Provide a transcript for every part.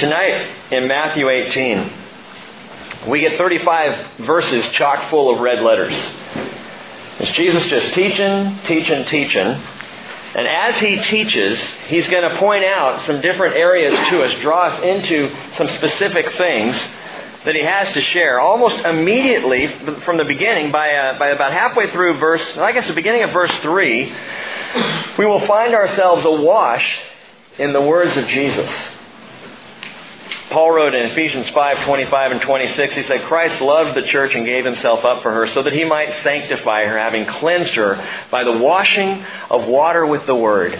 Tonight in Matthew 18, we get 35 verses chock full of red letters. It's Jesus just teaching, teaching, teaching. And as he teaches, he's going to point out some different areas to us, draw us into some specific things that he has to share. Almost immediately from the beginning, by, uh, by about halfway through verse, I guess the beginning of verse 3, we will find ourselves awash in the words of Jesus. Paul wrote in Ephesians 5, 25 and 26, he said, Christ loved the church and gave himself up for her so that he might sanctify her, having cleansed her by the washing of water with the word.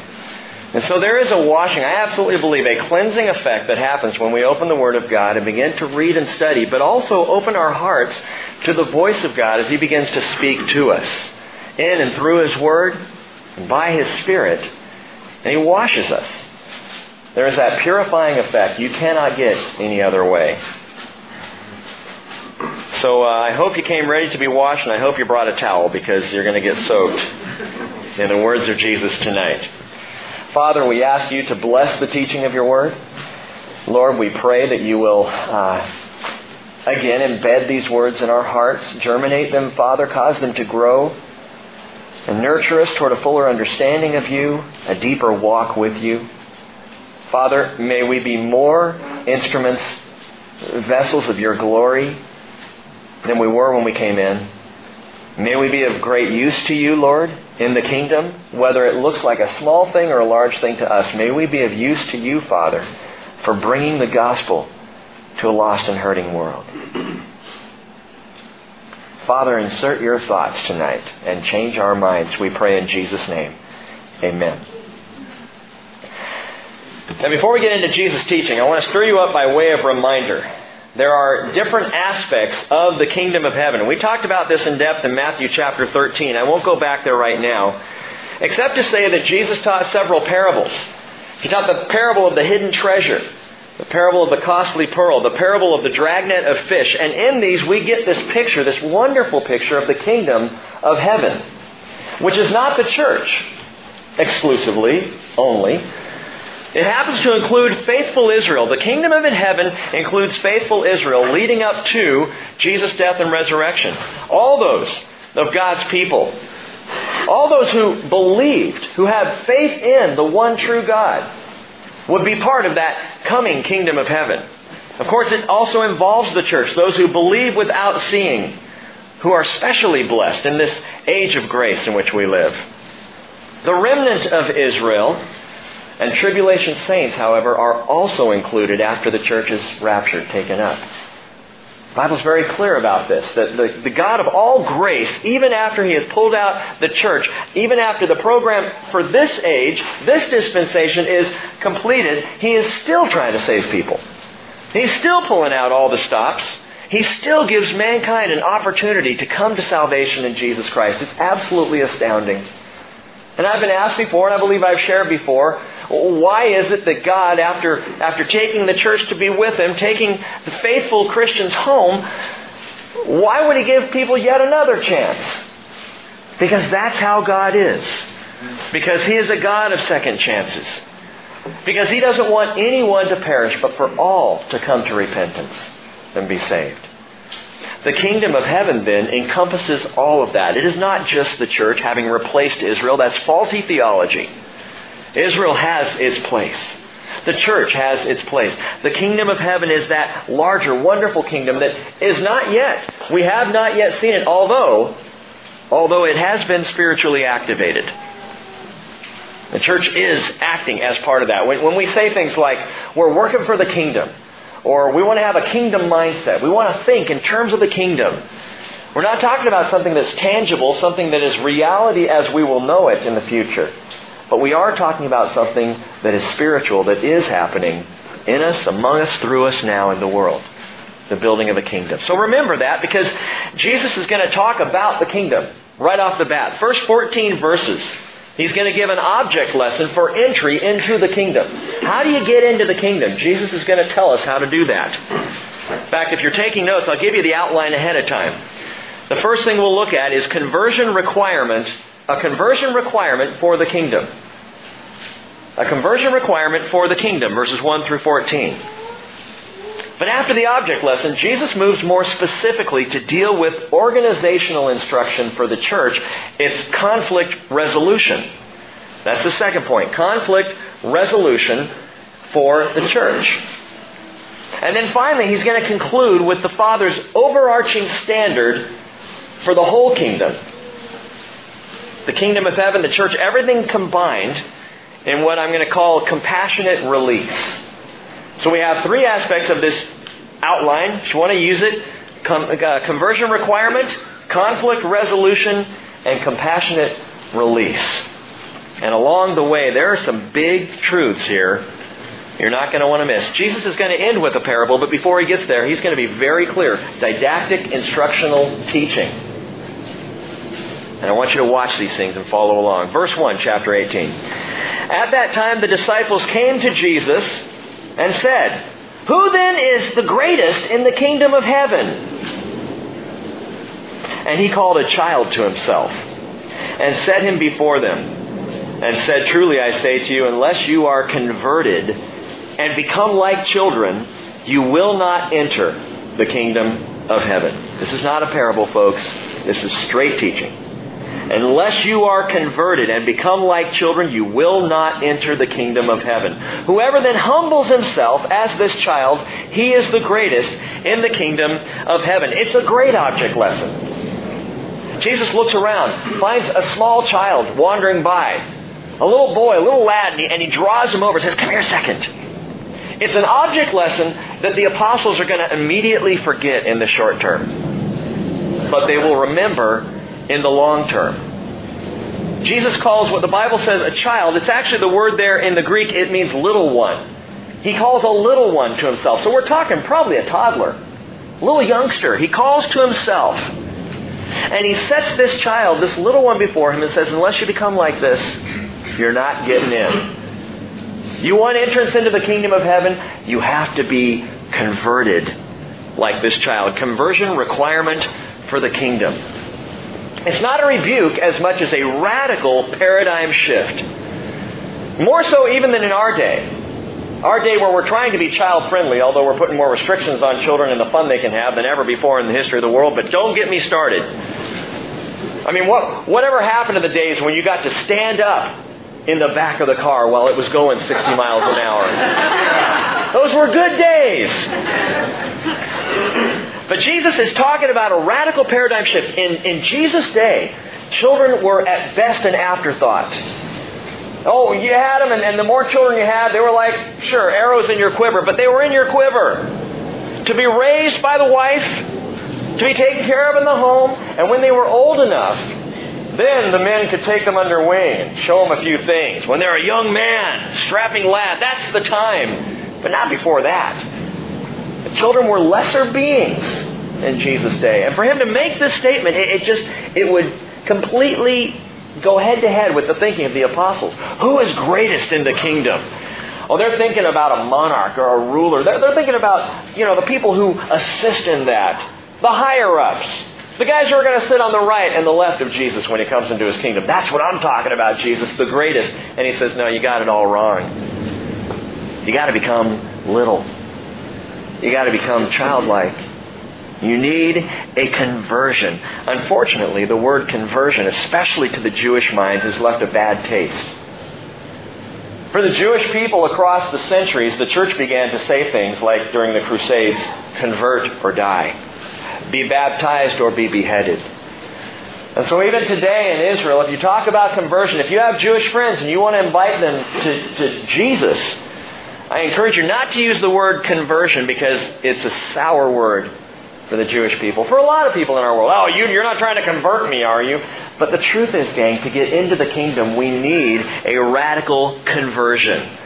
And so there is a washing, I absolutely believe, a cleansing effect that happens when we open the Word of God and begin to read and study, but also open our hearts to the voice of God as He begins to speak to us in and through His Word and by His Spirit. And He washes us. There is that purifying effect you cannot get any other way. So uh, I hope you came ready to be washed, and I hope you brought a towel because you're going to get soaked in the words of Jesus tonight. Father, we ask you to bless the teaching of your word. Lord, we pray that you will, uh, again, embed these words in our hearts, germinate them, Father, cause them to grow, and nurture us toward a fuller understanding of you, a deeper walk with you. Father, may we be more instruments, vessels of your glory than we were when we came in. May we be of great use to you, Lord, in the kingdom, whether it looks like a small thing or a large thing to us. May we be of use to you, Father, for bringing the gospel to a lost and hurting world. Father, insert your thoughts tonight and change our minds, we pray in Jesus' name. Amen. Now, before we get into Jesus' teaching, I want to stir you up by way of reminder. There are different aspects of the kingdom of heaven. We talked about this in depth in Matthew chapter 13. I won't go back there right now, except to say that Jesus taught several parables. He taught the parable of the hidden treasure, the parable of the costly pearl, the parable of the dragnet of fish. And in these, we get this picture, this wonderful picture of the kingdom of heaven, which is not the church exclusively, only, it happens to include faithful Israel. The kingdom of heaven includes faithful Israel leading up to Jesus' death and resurrection. All those of God's people. All those who believed, who had faith in the one true God, would be part of that coming kingdom of heaven. Of course, it also involves the church, those who believe without seeing, who are specially blessed in this age of grace in which we live. The remnant of Israel and tribulation saints, however, are also included after the church is raptured, taken up. The Bible's very clear about this, that the, the God of all grace, even after He has pulled out the church, even after the program for this age, this dispensation is completed, He is still trying to save people. He's still pulling out all the stops. He still gives mankind an opportunity to come to salvation in Jesus Christ. It's absolutely astounding. And I've been asked before, and I believe I've shared before, why is it that God, after, after taking the church to be with Him, taking the faithful Christians home, why would He give people yet another chance? Because that's how God is. Because He is a God of second chances. Because He doesn't want anyone to perish, but for all to come to repentance and be saved. The kingdom of heaven then encompasses all of that. It is not just the church having replaced Israel. That's faulty theology. Israel has its place. The church has its place. The kingdom of heaven is that larger, wonderful kingdom that is not yet. We have not yet seen it, although, although it has been spiritually activated. The church is acting as part of that. When, when we say things like, we're working for the kingdom, or we want to have a kingdom mindset. We want to think in terms of the kingdom. We're not talking about something that's tangible, something that is reality as we will know it in the future. But we are talking about something that is spiritual, that is happening in us, among us, through us now in the world. The building of a kingdom. So remember that because Jesus is going to talk about the kingdom right off the bat. First 14 verses He's going to give an object lesson for entry into the kingdom. How do you get into the kingdom? Jesus is going to tell us how to do that. In fact, if you're taking notes, I'll give you the outline ahead of time. The first thing we'll look at is conversion requirement, a conversion requirement for the kingdom. A conversion requirement for the kingdom, verses 1 through 14. But after the object lesson, Jesus moves more specifically to deal with organizational instruction for the church. It's conflict resolution. That's the second point. Conflict resolution for the church. And then finally, he's going to conclude with the Father's overarching standard for the whole kingdom. The kingdom of heaven, the church, everything combined in what I'm going to call compassionate release. So we have three aspects of this outline. If you want to use it, uh, conversion requirement, conflict resolution, and compassionate release. And along the way, there are some big truths here you're not going to want to miss. Jesus is going to end with a parable, but before he gets there, he's going to be very clear. Didactic, instructional teaching. And I want you to watch these things and follow along. Verse 1, chapter 18. At that time, the disciples came to Jesus and said, Who then is the greatest in the kingdom of heaven? And he called a child to himself and set him before them and said, Truly I say to you, unless you are converted and become like children, you will not enter the kingdom of heaven. This is not a parable, folks. This is straight teaching. Unless you are converted and become like children, you will not enter the kingdom of heaven. Whoever then humbles himself as this child, he is the greatest in the kingdom of heaven. It's a great object lesson. Jesus looks around, finds a small child wandering by, a little boy, a little lad, and he, and he draws him over and says, Come here a second. It's an object lesson that the apostles are going to immediately forget in the short term, but they will remember in the long term. Jesus calls what the Bible says a child. It's actually the word there in the Greek, it means little one. He calls a little one to himself. So we're talking probably a toddler, a little youngster. He calls to himself. And he sets this child, this little one before him, and says, Unless you become like this, you're not getting in. You want entrance into the kingdom of heaven? You have to be converted like this child. Conversion requirement for the kingdom. It's not a rebuke as much as a radical paradigm shift. More so even than in our day. Our day where we're trying to be child friendly, although we're putting more restrictions on children and the fun they can have than ever before in the history of the world, but don't get me started. I mean, what, whatever happened to the days when you got to stand up in the back of the car while it was going 60 miles an hour. Those were good days. But Jesus is talking about a radical paradigm shift. In, in Jesus' day, children were at best an afterthought. Oh, you had them, and, and the more children you had, they were like, sure, arrows in your quiver, but they were in your quiver. To be raised by the wife, to be taken care of in the home, and when they were old enough, then the men could take them under wing and show them a few things. When they're a young man, strapping lad, that's the time. But not before that. Children were lesser beings in Jesus' day. And for him to make this statement, it, it just, it would completely go head to head with the thinking of the apostles. Who is greatest in the kingdom? Oh, they're thinking about a monarch or a ruler. They're, they're thinking about, you know, the people who assist in that. The higher ups. The guys who are going to sit on the right and the left of Jesus when he comes into his kingdom. That's what I'm talking about, Jesus, the greatest. And he says, No, you got it all wrong. You got to become little. You got to become childlike. You need a conversion. Unfortunately, the word conversion, especially to the Jewish mind, has left a bad taste. For the Jewish people across the centuries, the church began to say things like during the Crusades, convert or die be baptized or be beheaded. And so even today in Israel, if you talk about conversion, if you have Jewish friends and you want to invite them to, to Jesus, I encourage you not to use the word conversion because it's a sour word for the Jewish people. For a lot of people in our world, oh, you, you're not trying to convert me, are you? But the truth is, gang, to get into the kingdom, we need a radical conversion.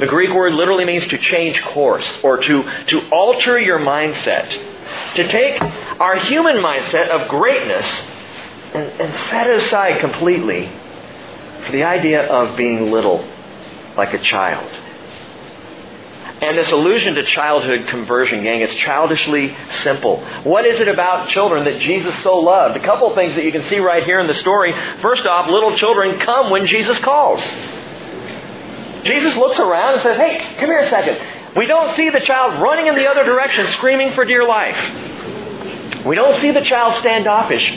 The Greek word literally means to change course or to, to alter your mindset to take our human mindset of greatness and, and set it aside completely for the idea of being little, like a child. And this allusion to childhood conversion, gang, it's childishly simple. What is it about children that Jesus so loved? A couple things that you can see right here in the story. First off, little children come when Jesus calls. Jesus looks around and says, Hey, come here a second. We don't see the child running in the other direction, screaming for dear life. We don't see the child standoffish.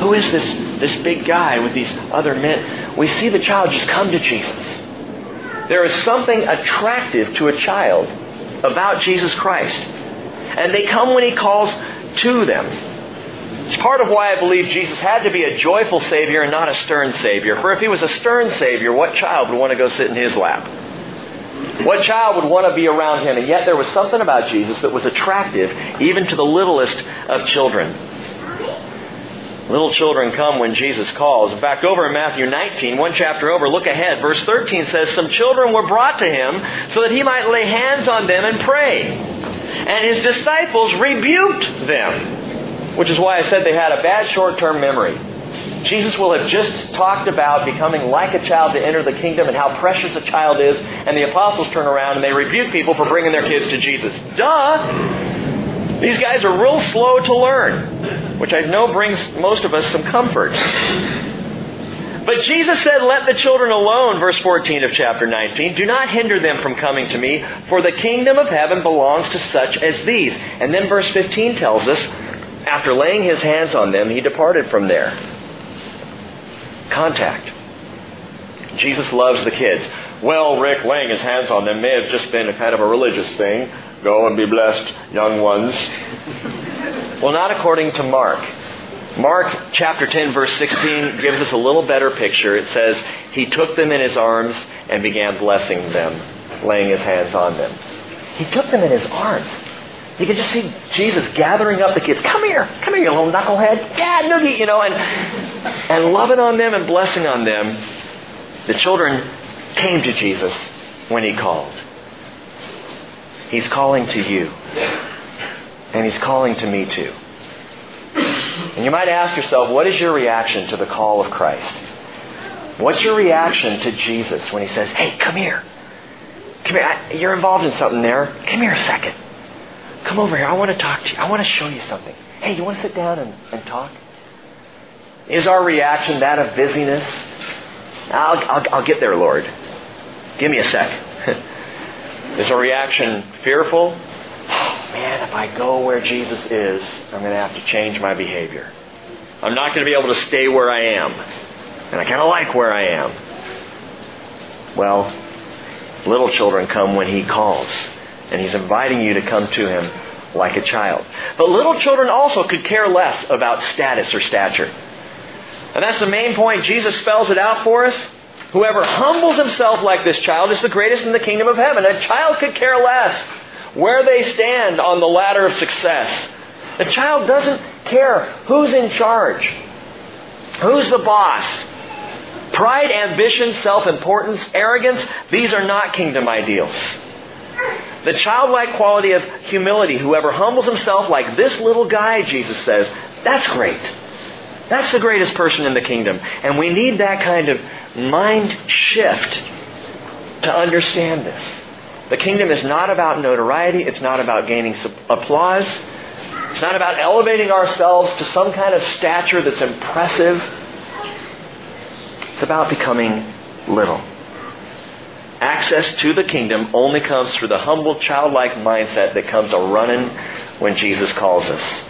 Who is this, this big guy with these other men? We see the child just come to Jesus. There is something attractive to a child about Jesus Christ. And they come when he calls to them. It's part of why I believe Jesus had to be a joyful Savior and not a stern Savior. For if he was a stern Savior, what child would want to go sit in his lap? What child would want to be around him? And yet there was something about Jesus that was attractive even to the littlest of children. Little children come when Jesus calls. In fact, over in Matthew 19, one chapter over, look ahead. Verse 13 says, Some children were brought to him so that he might lay hands on them and pray. And his disciples rebuked them, which is why I said they had a bad short term memory. Jesus will have just talked about becoming like a child to enter the kingdom and how precious a child is, and the apostles turn around and they rebuke people for bringing their kids to Jesus. Duh! These guys are real slow to learn, which I know brings most of us some comfort. But Jesus said, Let the children alone, verse 14 of chapter 19. Do not hinder them from coming to me, for the kingdom of heaven belongs to such as these. And then verse 15 tells us, after laying his hands on them, he departed from there. Contact. Jesus loves the kids. Well, Rick, laying his hands on them may have just been a kind of a religious thing. Go and be blessed, young ones. well, not according to Mark. Mark chapter 10 verse 16 gives us a little better picture. It says, He took them in His arms and began blessing them, laying His hands on them. He took them in His arms. You can just see Jesus gathering up the kids. Come here, come here, you little knucklehead. Yeah, noogie, you know, and, and loving on them and blessing on them. The children came to Jesus when He called. He's calling to you. And He's calling to me too. And you might ask yourself, what is your reaction to the call of Christ? What's your reaction to Jesus when He says, hey, come here? Come here. You're involved in something there. Come here a second. Come over here. I want to talk to you. I want to show you something. Hey, you want to sit down and, and talk? Is our reaction that of busyness? I'll, I'll, I'll get there, Lord. Give me a sec. Is our reaction fearful? Oh, man, if I go where Jesus is, I'm going to have to change my behavior. I'm not going to be able to stay where I am. And I kind of like where I am. Well, little children come when He calls. And He's inviting you to come to Him like a child. But little children also could care less about status or stature. And that's the main point. Jesus spells it out for us. Whoever humbles himself like this child is the greatest in the kingdom of heaven. A child could care less where they stand on the ladder of success. A child doesn't care who's in charge, who's the boss. Pride, ambition, self importance, arrogance, these are not kingdom ideals. The childlike quality of humility, whoever humbles himself like this little guy, Jesus says, that's great. That's the greatest person in the kingdom. And we need that kind of mind shift to understand this. The kingdom is not about notoriety. It's not about gaining applause. It's not about elevating ourselves to some kind of stature that's impressive. It's about becoming little. Access to the kingdom only comes through the humble, childlike mindset that comes a running when Jesus calls us.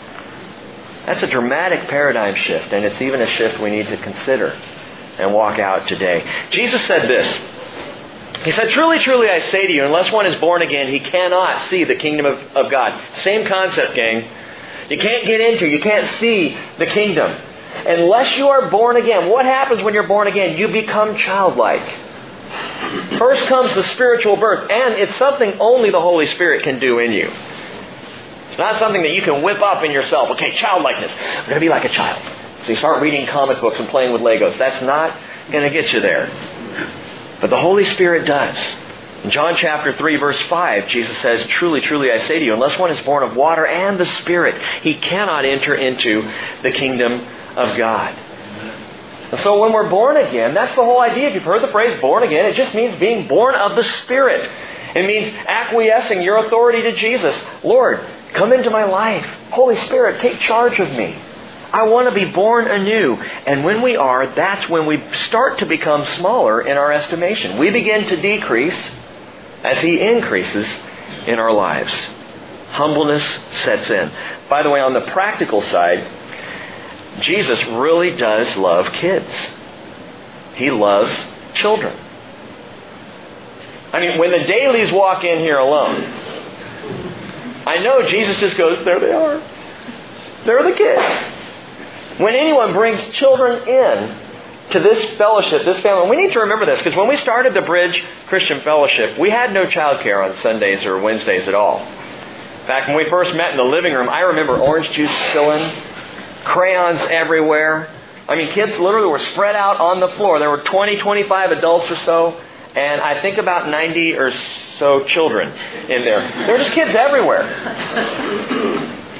That's a dramatic paradigm shift, and it's even a shift we need to consider and walk out today. Jesus said this. He said, Truly, truly, I say to you, unless one is born again, he cannot see the kingdom of, of God. Same concept, gang. You can't get into, you can't see the kingdom. Unless you are born again. What happens when you're born again? You become childlike. First comes the spiritual birth, and it's something only the Holy Spirit can do in you. It's not something that you can whip up in yourself. Okay, childlikeness. I'm going to be like a child. So you start reading comic books and playing with Legos. That's not going to get you there. But the Holy Spirit does. In John chapter 3 verse 5, Jesus says, Truly, truly, I say to you, unless one is born of water and the Spirit, he cannot enter into the kingdom of God. And so when we're born again, that's the whole idea. If you've heard the phrase born again, it just means being born of the Spirit. It means acquiescing your authority to Jesus. Lord, Come into my life. Holy Spirit, take charge of me. I want to be born anew. And when we are, that's when we start to become smaller in our estimation. We begin to decrease as He increases in our lives. Humbleness sets in. By the way, on the practical side, Jesus really does love kids. He loves children. I mean, when the dailies walk in here alone, I know Jesus just goes, there they are. They're the kids. When anyone brings children in to this fellowship, this family, we need to remember this because when we started the Bridge Christian Fellowship, we had no child care on Sundays or Wednesdays at all. Back when we first met in the living room, I remember orange juice spilling, crayons everywhere. I mean, kids literally were spread out on the floor. There were 20, 25 adults or so, and I think about 90 or so children in there. There were just kids everywhere.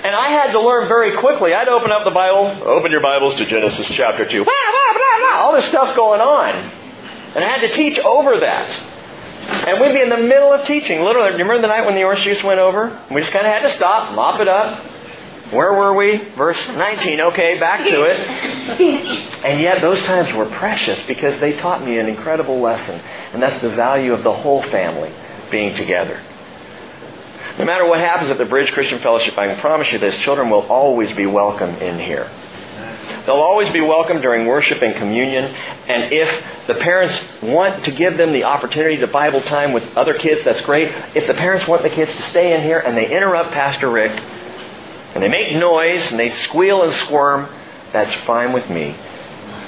And I had to learn very quickly. I'd open up the Bible, open your Bibles to Genesis chapter 2. Blah, blah, blah, All this stuff's going on. And I had to teach over that. And we'd be in the middle of teaching. Literally, you remember the night when the orange juice went over? We just kind of had to stop, mop it up. Where were we? Verse 19. Okay, back to it. And yet, those times were precious because they taught me an incredible lesson. And that's the value of the whole family being together. No matter what happens at the Bridge Christian Fellowship, I can promise you this children will always be welcome in here. They'll always be welcome during worship and communion. And if the parents want to give them the opportunity to Bible time with other kids, that's great. If the parents want the kids to stay in here and they interrupt Pastor Rick and they make noise and they squeal and squirm, that's fine with me.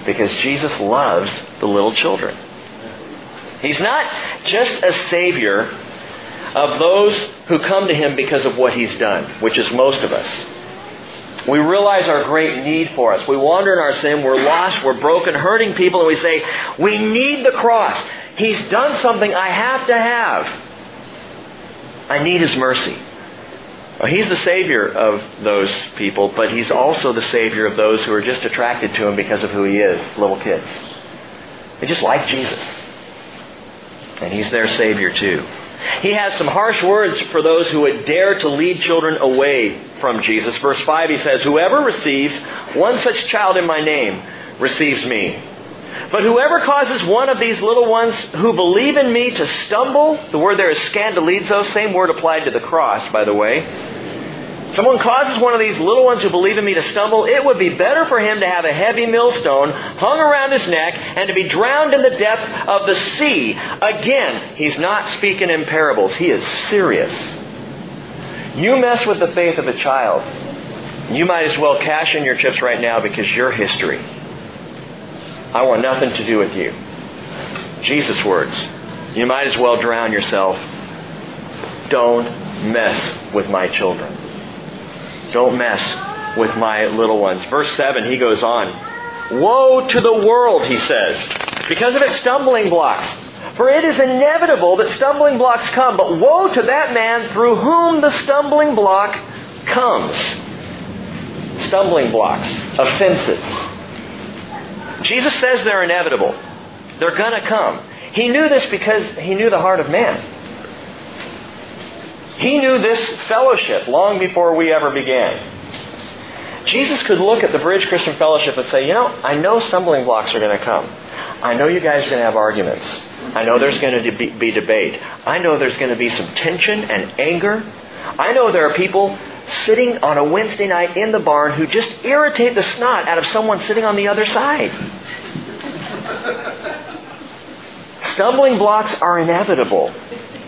Because Jesus loves the little children. He's not just a Savior of those who come to Him because of what He's done, which is most of us. We realize our great need for us. We wander in our sin. We're lost. We're broken, hurting people, and we say, We need the cross. He's done something I have to have. I need His mercy. Well, he's the Savior of those people, but He's also the Savior of those who are just attracted to Him because of who He is, little kids. They just like Jesus. And He's their Savior too. He has some harsh words for those who would dare to lead children away from Jesus. Verse 5, he says, Whoever receives one such child in my name receives me. But whoever causes one of these little ones who believe in me to stumble, the word there is scandalizo, same word applied to the cross, by the way. Someone causes one of these little ones who believe in me to stumble, it would be better for him to have a heavy millstone hung around his neck and to be drowned in the depth of the sea. Again, he's not speaking in parables. He is serious. You mess with the faith of a child, you might as well cash in your chips right now because you're history. I want nothing to do with you. Jesus' words. You might as well drown yourself. Don't mess with my children. Don't mess with my little ones. Verse 7, he goes on. Woe to the world, he says, because of its stumbling blocks. For it is inevitable that stumbling blocks come, but woe to that man through whom the stumbling block comes. Stumbling blocks, offenses. Jesus says they're inevitable. They're going to come. He knew this because he knew the heart of man. He knew this fellowship long before we ever began. Jesus could look at the Bridge Christian Fellowship and say, you know, I know stumbling blocks are going to come. I know you guys are going to have arguments. I know there's going to be, debate. I know there's going to be some tension and anger. I know there are people sitting on a Wednesday night in the barn who just irritate the snot out of someone sitting on the other side. Stumbling blocks are inevitable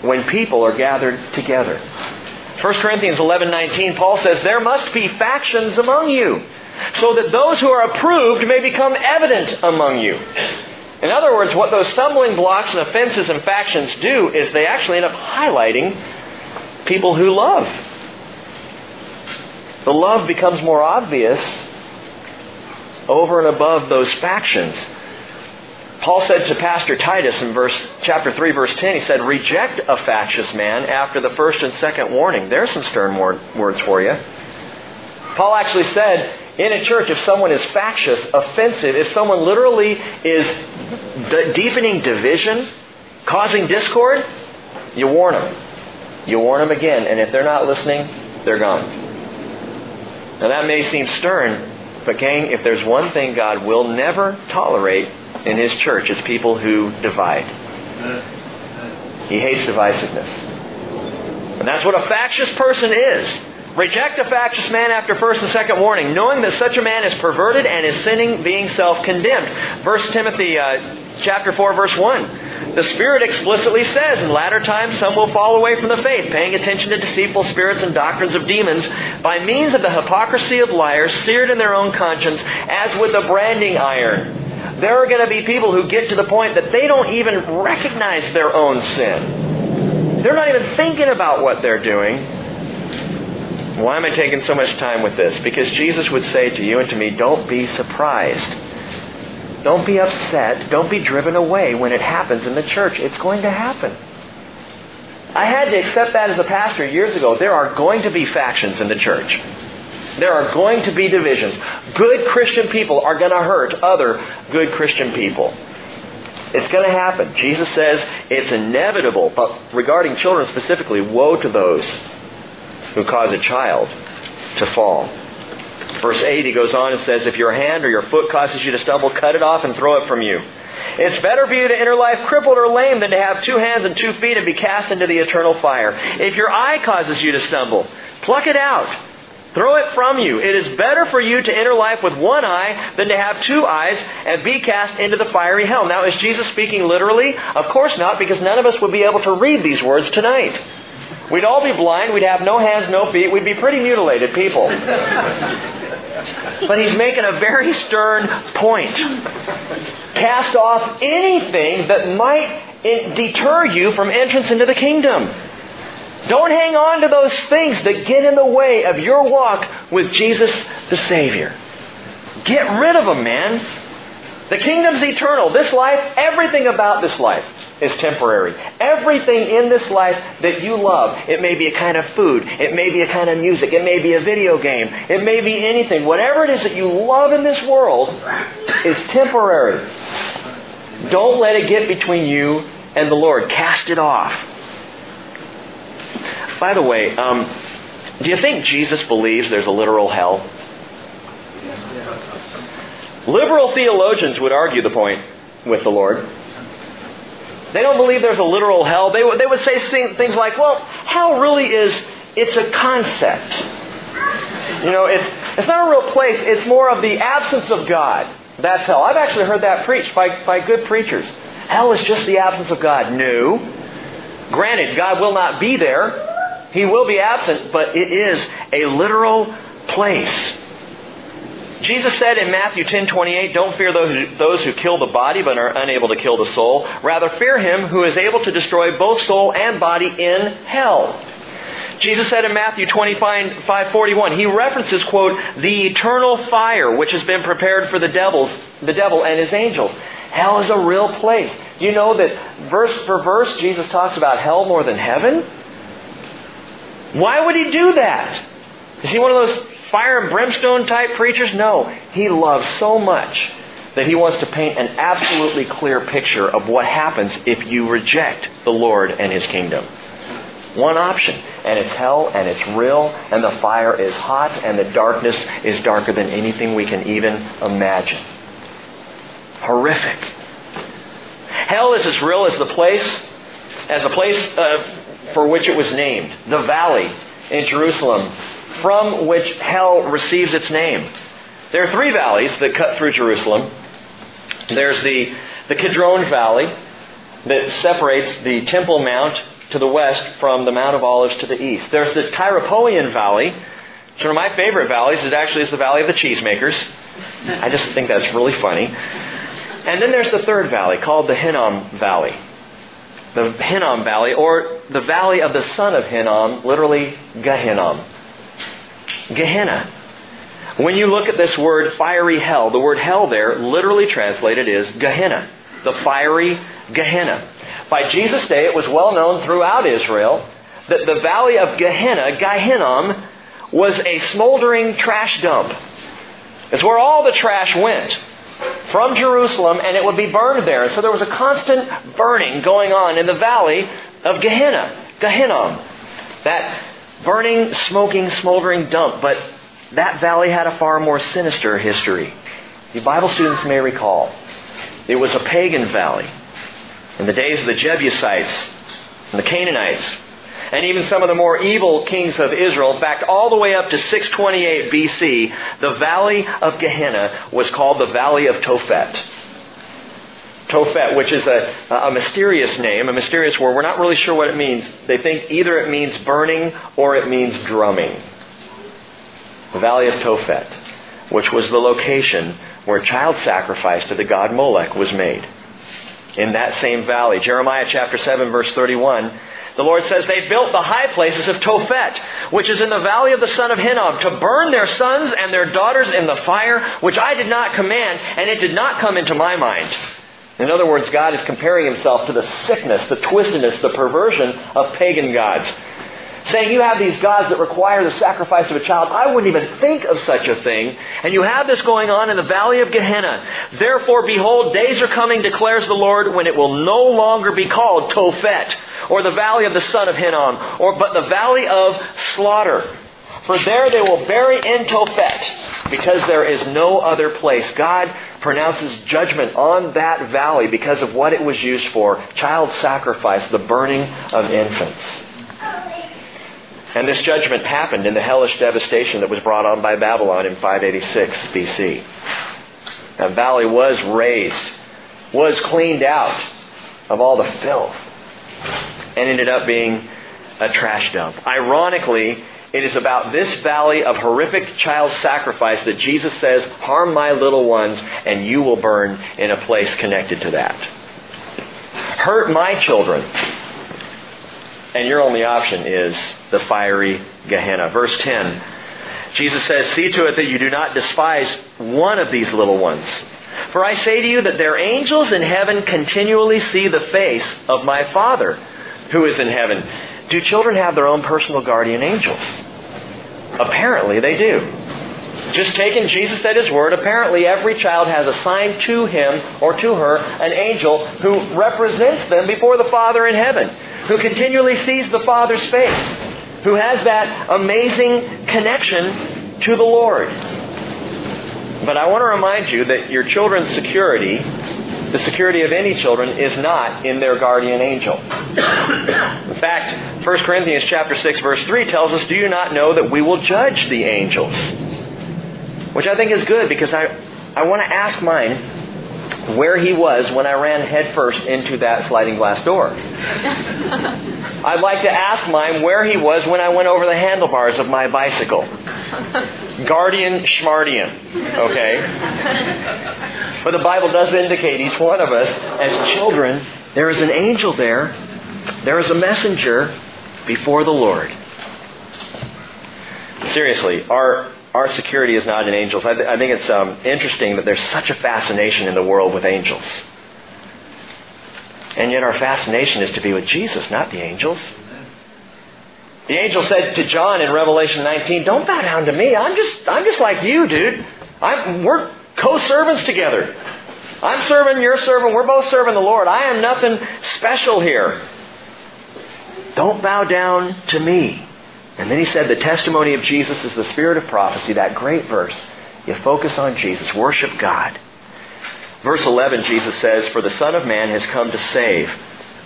when people are gathered together. 1 Corinthians 11:19 Paul says there must be factions among you so that those who are approved may become evident among you. In other words, what those stumbling blocks and offenses and factions do is they actually end up highlighting people who love. The love becomes more obvious over and above those factions. Paul said to Pastor Titus in verse chapter 3 verse 10 he said reject a factious man after the first and second warning. There's some stern words for you. Paul actually said in a church if someone is factious, offensive, if someone literally is deepening division, causing discord, you warn them. You warn them again and if they're not listening, they're gone. Now that may seem stern, but gang, if there's one thing God will never tolerate in his church is people who divide. He hates divisiveness. And that's what a factious person is. Reject a factious man after first and second warning, knowing that such a man is perverted and is sinning, being self-condemned. First Timothy uh, chapter 4, verse 1. The Spirit explicitly says, in latter times some will fall away from the faith, paying attention to deceitful spirits and doctrines of demons, by means of the hypocrisy of liars, seared in their own conscience, as with a branding iron. There are going to be people who get to the point that they don't even recognize their own sin. They're not even thinking about what they're doing. Why am I taking so much time with this? Because Jesus would say to you and to me, don't be surprised. Don't be upset. Don't be driven away when it happens in the church. It's going to happen. I had to accept that as a pastor years ago. There are going to be factions in the church. There are going to be divisions. Good Christian people are going to hurt other good Christian people. It's going to happen. Jesus says it's inevitable, but regarding children specifically, woe to those who cause a child to fall. Verse 8, he goes on and says, If your hand or your foot causes you to stumble, cut it off and throw it from you. It's better for you to enter life crippled or lame than to have two hands and two feet and be cast into the eternal fire. If your eye causes you to stumble, pluck it out. Throw it from you. It is better for you to enter life with one eye than to have two eyes and be cast into the fiery hell. Now, is Jesus speaking literally? Of course not, because none of us would be able to read these words tonight. We'd all be blind. We'd have no hands, no feet. We'd be pretty mutilated people. But he's making a very stern point. Cast off anything that might deter you from entrance into the kingdom. Don't hang on to those things that get in the way of your walk with Jesus the Savior. Get rid of them, man. The kingdom's eternal. This life, everything about this life is temporary. Everything in this life that you love, it may be a kind of food, it may be a kind of music, it may be a video game, it may be anything. Whatever it is that you love in this world is temporary. Don't let it get between you and the Lord. Cast it off. By the way, um, do you think Jesus believes there's a literal hell? Liberal theologians would argue the point with the Lord. They don't believe there's a literal hell. They, they would say things like, well, hell really is, it's a concept. You know, it's, it's not a real place. It's more of the absence of God. That's hell. I've actually heard that preached by, by good preachers. Hell is just the absence of God. No. Granted, God will not be there. He will be absent, but it is a literal place. Jesus said in Matthew 10:28, "Don't fear those who, those who kill the body but are unable to kill the soul. Rather fear him who is able to destroy both soul and body in hell." Jesus said in Matthew 25:41, he references quote, "the eternal fire which has been prepared for the devils, the devil and his angels." Hell is a real place. Do you know that verse for verse Jesus talks about hell more than heaven? Why would he do that? Is he one of those fire and brimstone type preachers? No. He loves so much that he wants to paint an absolutely clear picture of what happens if you reject the Lord and his kingdom. One option. And it's hell, and it's real, and the fire is hot, and the darkness is darker than anything we can even imagine. Horrific. Hell is as real as the place, as the place uh, for which it was named. The valley in Jerusalem from which hell receives its name. There are three valleys that cut through Jerusalem. There's the, the Kidron Valley that separates the Temple Mount to the west from the Mount of Olives to the east. There's the Tyropoeon Valley, which one of my favorite valleys. It actually is the Valley of the Cheesemakers. I just think that's really funny. And then there's the third valley called the Hinnom Valley. The Hinnom Valley, or the Valley of the son of Hinnom, literally Gehinnom. Gehenna. When you look at this word fiery hell, the word hell there, literally translated, is Gehenna. The fiery Gehenna. By Jesus' day, it was well known throughout Israel that the valley of Gehenna, Gehinnom, was a smoldering trash dump. It's where all the trash went from Jerusalem, and it would be burned there. So there was a constant burning going on in the valley of Gehenna, Gehinnom. That burning, smoking, smoldering dump. But that valley had a far more sinister history. The Bible students may recall. It was a pagan valley. In the days of the Jebusites and the Canaanites, and even some of the more evil kings of Israel. In fact, all the way up to 628 BC, the valley of Gehenna was called the Valley of Tophet. Tophet, which is a, a mysterious name, a mysterious word. We're not really sure what it means. They think either it means burning or it means drumming. The Valley of Tophet, which was the location where child sacrifice to the god Molech was made. In that same valley. Jeremiah chapter 7 verse 31 the Lord says, They built the high places of Tophet, which is in the valley of the son of Hinnom, to burn their sons and their daughters in the fire, which I did not command, and it did not come into my mind. In other words, God is comparing himself to the sickness, the twistedness, the perversion of pagan gods. Saying you have these gods that require the sacrifice of a child. I wouldn't even think of such a thing. And you have this going on in the valley of Gehenna. Therefore, behold, days are coming, declares the Lord, when it will no longer be called Tophet, or the valley of the son of Hinnom, or but the valley of slaughter. For there they will bury in Tophet, because there is no other place. God pronounces judgment on that valley because of what it was used for child sacrifice, the burning of infants. And this judgment happened in the hellish devastation that was brought on by Babylon in 586 BC. That valley was razed, was cleaned out of all the filth, and ended up being a trash dump. Ironically, it is about this valley of horrific child sacrifice that Jesus says, Harm my little ones, and you will burn in a place connected to that. Hurt my children, and your only option is the fiery Gehenna. Verse 10 Jesus says, See to it that you do not despise one of these little ones. For I say to you that their angels in heaven continually see the face of my Father who is in heaven. Do children have their own personal guardian angels? Apparently they do. Just taking Jesus at his word, apparently every child has assigned to him or to her an angel who represents them before the Father in heaven, who continually sees the Father's face, who has that amazing connection to the Lord. But I want to remind you that your children's security the security of any children is not in their guardian angel. In fact, 1 Corinthians chapter 6 verse 3 tells us, "Do you not know that we will judge the angels?" Which I think is good because I I want to ask mine where he was when I ran headfirst into that sliding glass door. I'd like to ask mine where he was when I went over the handlebars of my bicycle. Guardian Schmardian. Okay? But the Bible does indicate each one of us as children, there is an angel there, there is a messenger before the Lord. Seriously, our our security is not in angels. I, th- I think it's um, interesting that there's such a fascination in the world with angels. And yet our fascination is to be with Jesus, not the angels. The angel said to John in Revelation 19, "Don't bow down to me. I'm just I'm just like you, dude. I'm, we're co-servants together. I'm serving, you're serving, we're both serving the Lord. I am nothing special here. Don't bow down to me." And then he said the testimony of Jesus is the spirit of prophecy, that great verse. You focus on Jesus, worship God. Verse 11, Jesus says, For the Son of Man has come to save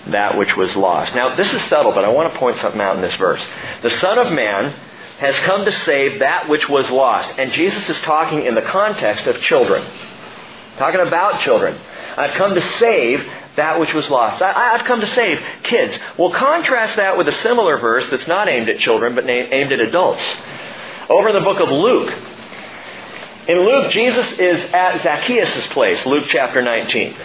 that which was lost. Now, this is subtle, but I want to point something out in this verse. The Son of Man has come to save that which was lost. And Jesus is talking in the context of children. Talking about children. I've come to save that which was lost. I, have come to save kids. Well, contrast that with a similar verse that's not aimed at children, but aimed at adults. Over in the book of Luke. In Luke, Jesus is at Zacchaeus' place, Luke chapter 19.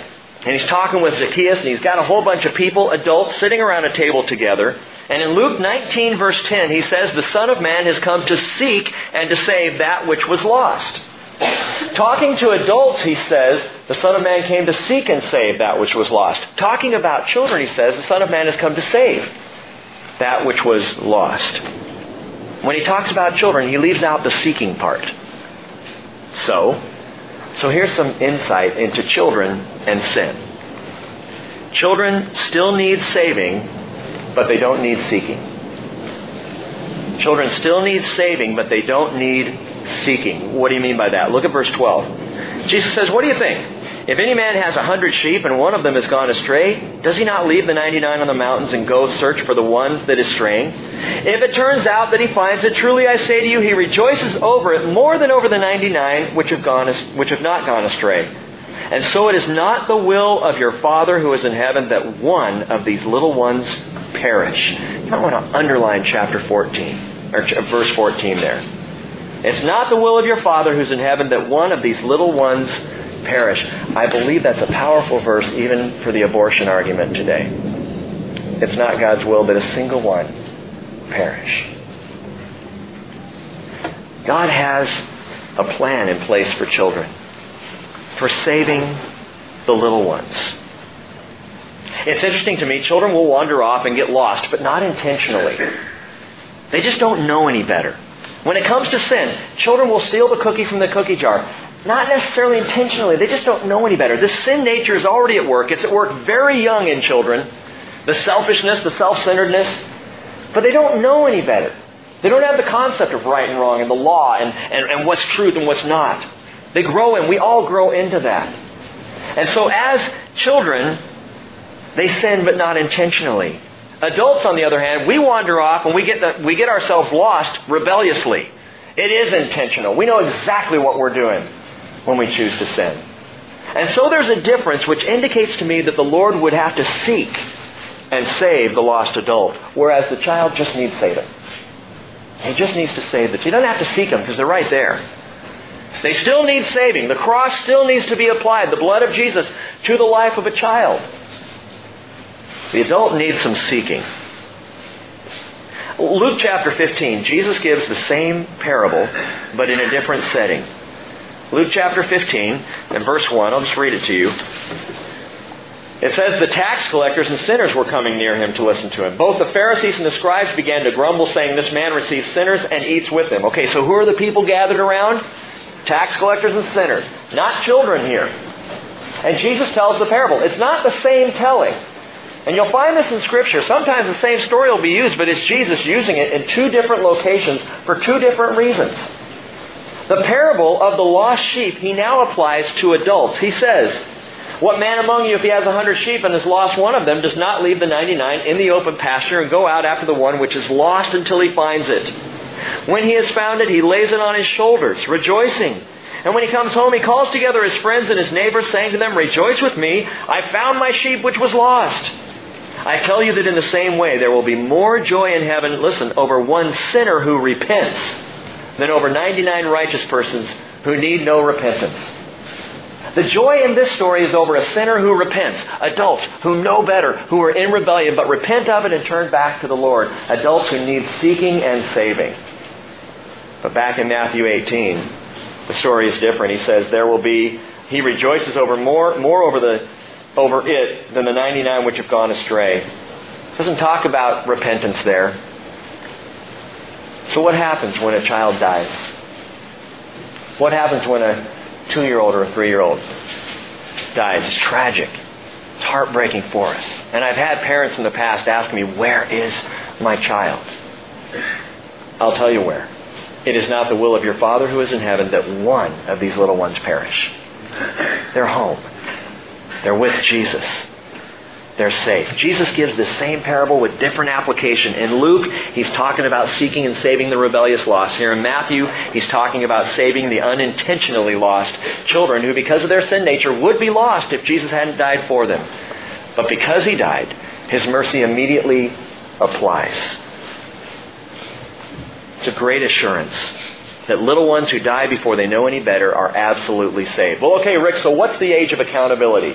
And he's talking with Zacchaeus, and he's got a whole bunch of people, adults, sitting around a table together. And in Luke 19, verse 10, he says, The Son of Man has come to seek and to save that which was lost. Talking to adults, he says, the Son of Man came to seek and save that which was lost. Talking about children, he says, the Son of Man has come to save that which was lost. When he talks about children, he leaves out the seeking part. So, so here's some insight into children and sin. Children still need saving, but they don't need seeking. Children still need saving, but they don't need seeking. What do you mean by that? Look at verse 12. Jesus says, What do you think? If any man has a hundred sheep and one of them has gone astray, does he not leave the ninety-nine on the mountains and go search for the one that is straying? If it turns out that he finds it, truly I say to you, he rejoices over it more than over the ninety-nine which have, gone, which have not gone astray. And so it is not the will of your Father who is in heaven that one of these little ones perish. I want to underline chapter 14, or verse 14 there. It's not the will of your Father who's in heaven that one of these little ones perish. I believe that's a powerful verse even for the abortion argument today. It's not God's will that a single one perish. God has a plan in place for children, for saving the little ones. It's interesting to me, children will wander off and get lost, but not intentionally. They just don't know any better. When it comes to sin, children will steal the cookie from the cookie jar. Not necessarily intentionally. They just don't know any better. The sin nature is already at work. It's at work very young in children. The selfishness, the self-centeredness. But they don't know any better. They don't have the concept of right and wrong and the law and, and, and what's truth and what's not. They grow and we all grow into that. And so as children, they sin but not intentionally. Adults, on the other hand, we wander off and we get, the, we get ourselves lost rebelliously. It is intentional. We know exactly what we're doing when we choose to sin. And so there's a difference which indicates to me that the Lord would have to seek and save the lost adult, whereas the child just needs saving. He just needs to save the. He doesn't have to seek them because they're right there. They still need saving. The cross still needs to be applied, the blood of Jesus, to the life of a child. The adult needs some seeking. Luke chapter 15, Jesus gives the same parable, but in a different setting. Luke chapter 15 and verse 1. I'll just read it to you. It says, The tax collectors and sinners were coming near him to listen to him. Both the Pharisees and the scribes began to grumble, saying, This man receives sinners and eats with them. Okay, so who are the people gathered around? Tax collectors and sinners. Not children here. And Jesus tells the parable. It's not the same telling. And you'll find this in Scripture. Sometimes the same story will be used, but it's Jesus using it in two different locations for two different reasons. The parable of the lost sheep he now applies to adults. He says, What man among you, if he has a hundred sheep and has lost one of them, does not leave the ninety nine in the open pasture and go out after the one which is lost until he finds it? When he has found it, he lays it on his shoulders, rejoicing. And when he comes home, he calls together his friends and his neighbors, saying to them, Rejoice with me, I found my sheep which was lost. I tell you that in the same way, there will be more joy in heaven, listen, over one sinner who repents than over 99 righteous persons who need no repentance. The joy in this story is over a sinner who repents. Adults who know better, who are in rebellion, but repent of it and turn back to the Lord. Adults who need seeking and saving. But back in Matthew 18, the story is different. He says there will be, he rejoices over more, more over the, over it than the 99 which have gone astray. Doesn't talk about repentance there. So what happens when a child dies? What happens when a two-year-old or a three-year-old dies? It's tragic. It's heartbreaking for us. And I've had parents in the past ask me, where is my child? I'll tell you where. It is not the will of your Father who is in heaven that one of these little ones perish. They're home. They're with Jesus they're safe. Jesus gives the same parable with different application. In Luke, he's talking about seeking and saving the rebellious lost. Here in Matthew, he's talking about saving the unintentionally lost children who, because of their sin nature, would be lost if Jesus hadn't died for them. But because he died, his mercy immediately applies. It's a great assurance that little ones who die before they know any better are absolutely saved. Well, okay, Rick, so what's the age of accountability?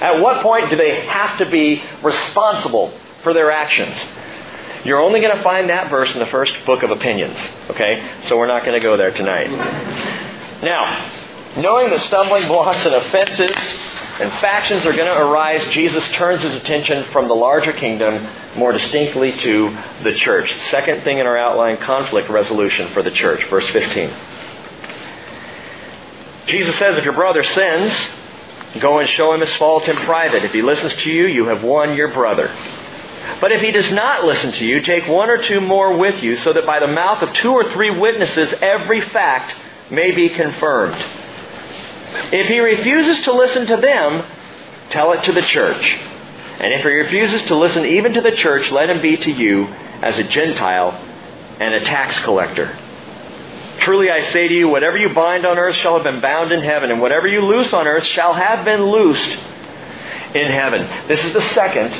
At what point do they have to be responsible for their actions? You're only going to find that verse in the first book of opinions. Okay? So we're not going to go there tonight. Now, knowing the stumbling blocks and offenses and factions are going to arise, Jesus turns his attention from the larger kingdom more distinctly to the church. Second thing in our outline conflict resolution for the church. Verse 15. Jesus says, If your brother sins, Go and show him his fault in private. If he listens to you, you have won your brother. But if he does not listen to you, take one or two more with you, so that by the mouth of two or three witnesses every fact may be confirmed. If he refuses to listen to them, tell it to the church. And if he refuses to listen even to the church, let him be to you as a Gentile and a tax collector. Truly I say to you, whatever you bind on earth shall have been bound in heaven, and whatever you loose on earth shall have been loosed in heaven. This is the second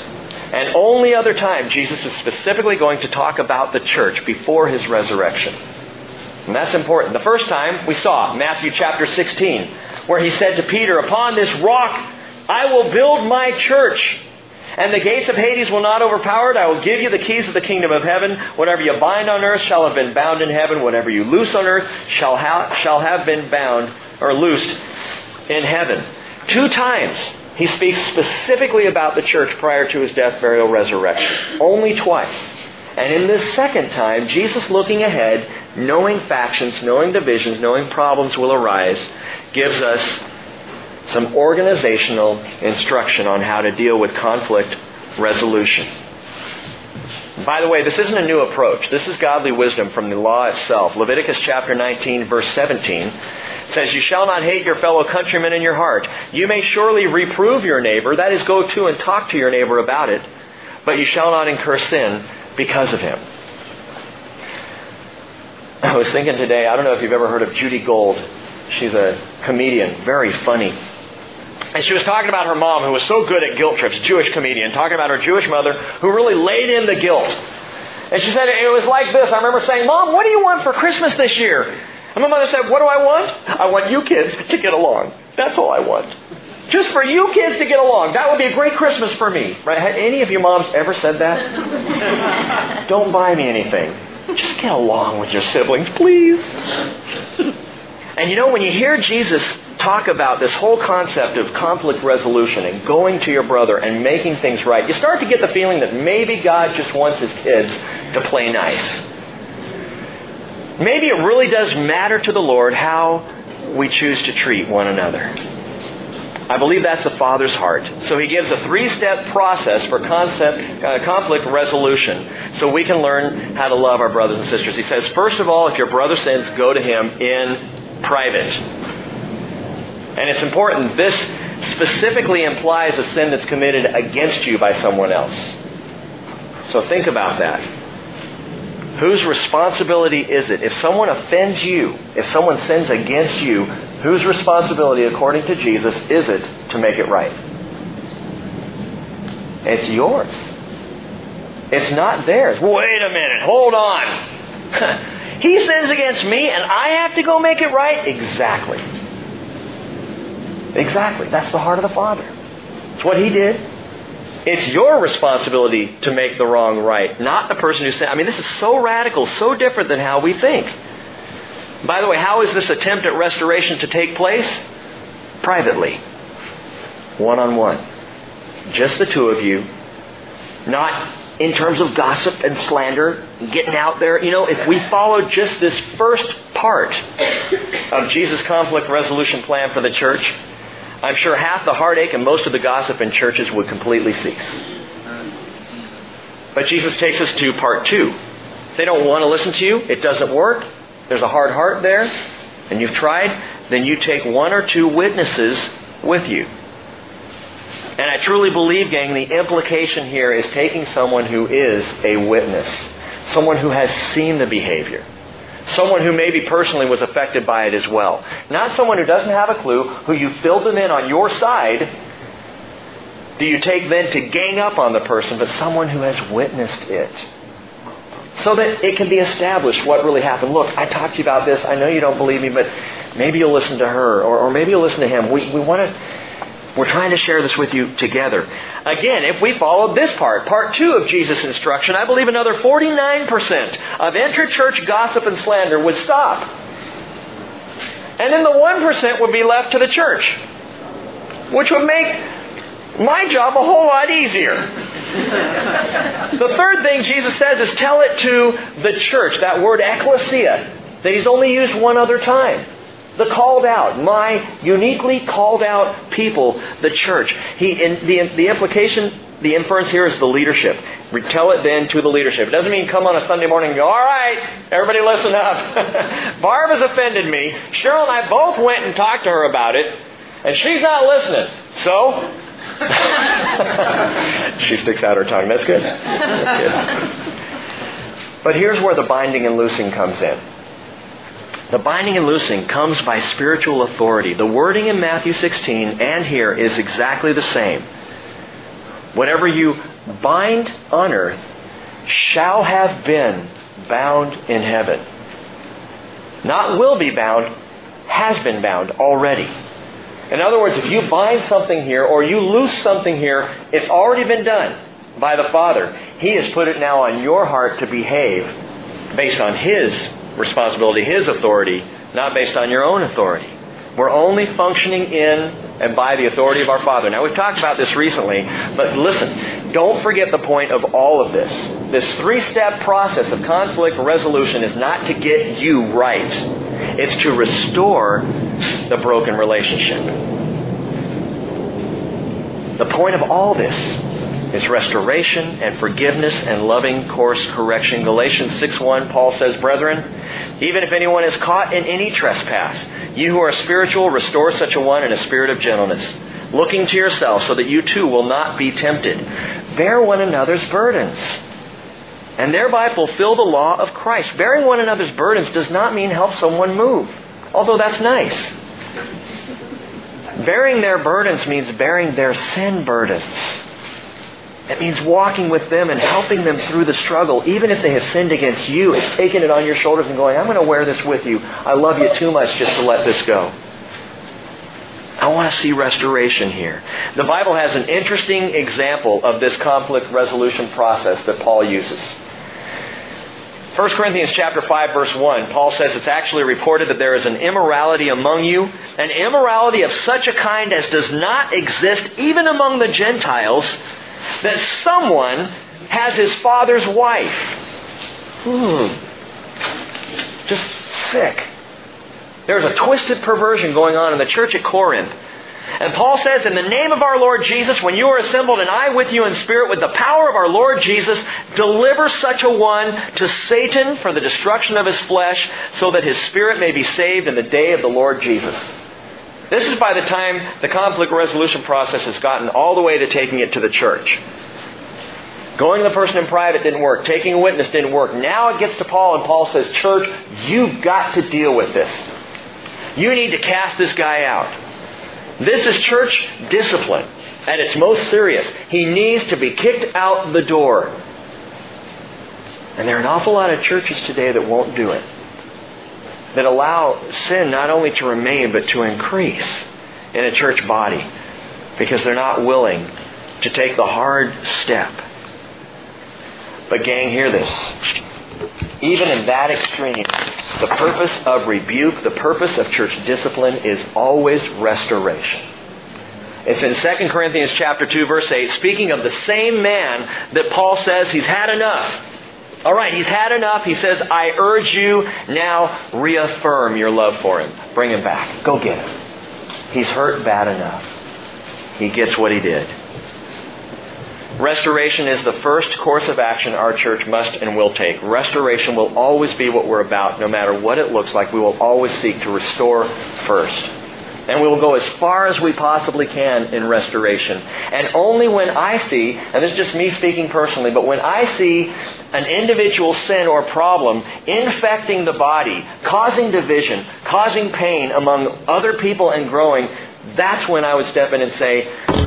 and only other time Jesus is specifically going to talk about the church before his resurrection. And that's important. The first time we saw Matthew chapter 16, where he said to Peter, Upon this rock I will build my church. And the gates of Hades will not overpower it. I will give you the keys of the kingdom of heaven. Whatever you bind on earth shall have been bound in heaven. Whatever you loose on earth shall, ha- shall have been bound or loosed in heaven. Two times he speaks specifically about the church prior to his death, burial, resurrection. Only twice. And in this second time, Jesus looking ahead, knowing factions, knowing divisions, knowing problems will arise, gives us some organizational instruction on how to deal with conflict resolution. By the way, this isn't a new approach. This is godly wisdom from the law itself. Leviticus chapter 19, verse 17 says, You shall not hate your fellow countrymen in your heart. You may surely reprove your neighbor, that is, go to and talk to your neighbor about it, but you shall not incur sin because of him. I was thinking today, I don't know if you've ever heard of Judy Gold. She's a comedian, very funny. And she was talking about her mom, who was so good at guilt trips, Jewish comedian, talking about her Jewish mother, who really laid in the guilt. And she said it was like this. I remember saying, Mom, what do you want for Christmas this year? And my mother said, What do I want? I want you kids to get along. That's all I want. Just for you kids to get along. That would be a great Christmas for me. Right? Had any of your moms ever said that? Don't buy me anything. Just get along with your siblings, please. And you know, when you hear Jesus talk about this whole concept of conflict resolution and going to your brother and making things right, you start to get the feeling that maybe God just wants his kids to play nice. Maybe it really does matter to the Lord how we choose to treat one another. I believe that's the Father's heart. So he gives a three-step process for concept, uh, conflict resolution so we can learn how to love our brothers and sisters. He says, first of all, if your brother sins, go to him in private. And it's important. This specifically implies a sin that's committed against you by someone else. So think about that. Whose responsibility is it? If someone offends you, if someone sins against you, whose responsibility, according to Jesus, is it to make it right? It's yours. It's not theirs. Wait a minute. Hold on. He sins against me and I have to go make it right? Exactly. Exactly. That's the heart of the Father. It's what He did. It's your responsibility to make the wrong right, not the person who sinned. I mean, this is so radical, so different than how we think. By the way, how is this attempt at restoration to take place? Privately. One on one. Just the two of you. Not in terms of gossip and slander, getting out there. You know, if we follow just this first part of Jesus' conflict resolution plan for the church, I'm sure half the heartache and most of the gossip in churches would completely cease. But Jesus takes us to part two. they don't want to listen to you, it doesn't work, there's a hard heart there, and you've tried, then you take one or two witnesses with you. And I truly believe, gang, the implication here is taking someone who is a witness, someone who has seen the behavior, someone who maybe personally was affected by it as well. Not someone who doesn't have a clue, who you filled them in on your side. Do you take then to gang up on the person, but someone who has witnessed it? So that it can be established what really happened. Look, I talked to you about this. I know you don't believe me, but maybe you'll listen to her, or, or maybe you'll listen to him. We, we want to we're trying to share this with you together. Again, if we followed this part, part two of Jesus' instruction, I believe another 49% of intra-church gossip and slander would stop. And then the 1% would be left to the church, which would make my job a whole lot easier. the third thing Jesus says is tell it to the church, that word ecclesia, that he's only used one other time. The called out, my uniquely called out people, the church. He, in, the, the implication, the inference here is the leadership. Retell it then to the leadership. It doesn't mean come on a Sunday morning and go, all right, everybody listen up. Barb has offended me. Cheryl and I both went and talked to her about it, and she's not listening. So? she sticks out her tongue. That's good. That's good. But here's where the binding and loosing comes in. The binding and loosing comes by spiritual authority. The wording in Matthew 16 and here is exactly the same. Whatever you bind on earth shall have been bound in heaven. Not will be bound, has been bound already. In other words, if you bind something here or you loose something here, it's already been done by the Father. He has put it now on your heart to behave based on His responsibility, His authority, not based on your own authority. We're only functioning in and by the authority of our Father. Now, we've talked about this recently, but listen, don't forget the point of all of this. This three step process of conflict resolution is not to get you right, it's to restore the broken relationship. The point of all this is restoration and forgiveness and loving course correction. Galatians 6:1 Paul says, "Brethren, even if anyone is caught in any trespass, you who are spiritual restore such a one in a spirit of gentleness, looking to yourself so that you too will not be tempted. Bear one another's burdens." And thereby fulfill the law of Christ. Bearing one another's burdens does not mean help someone move, although that's nice. Bearing their burdens means bearing their sin burdens. It means walking with them and helping them through the struggle, even if they have sinned against you. It's taking it on your shoulders and going, I'm going to wear this with you. I love you too much just to let this go. I want to see restoration here. The Bible has an interesting example of this conflict resolution process that Paul uses. 1 Corinthians chapter 5 verse 1, Paul says it's actually reported that there is an immorality among you, an immorality of such a kind as does not exist even among the Gentiles, that someone has his father's wife. Hmm. Just sick. There's a twisted perversion going on in the church at Corinth. And Paul says, In the name of our Lord Jesus, when you are assembled and I with you in spirit, with the power of our Lord Jesus, deliver such a one to Satan for the destruction of his flesh, so that his spirit may be saved in the day of the Lord Jesus. This is by the time the conflict resolution process has gotten all the way to taking it to the church. Going to the person in private didn't work. Taking a witness didn't work. Now it gets to Paul, and Paul says, Church, you've got to deal with this. You need to cast this guy out. This is church discipline at its most serious. He needs to be kicked out the door. And there are an awful lot of churches today that won't do it. That allow sin not only to remain, but to increase in a church body because they're not willing to take the hard step. But, gang, hear this. Even in that extreme, the purpose of rebuke, the purpose of church discipline is always restoration. It's in 2 Corinthians chapter 2 verse 8, speaking of the same man that Paul says he's had enough. All right, he's had enough. He says, I urge you now reaffirm your love for him. Bring him back. Go get him. He's hurt bad enough. He gets what he did. Restoration is the first course of action our church must and will take. Restoration will always be what we're about, no matter what it looks like. We will always seek to restore first. And we will go as far as we possibly can in restoration. And only when I see, and this is just me speaking personally, but when I see an individual sin or problem infecting the body, causing division, causing pain among other people and growing, that's when I would step in and say,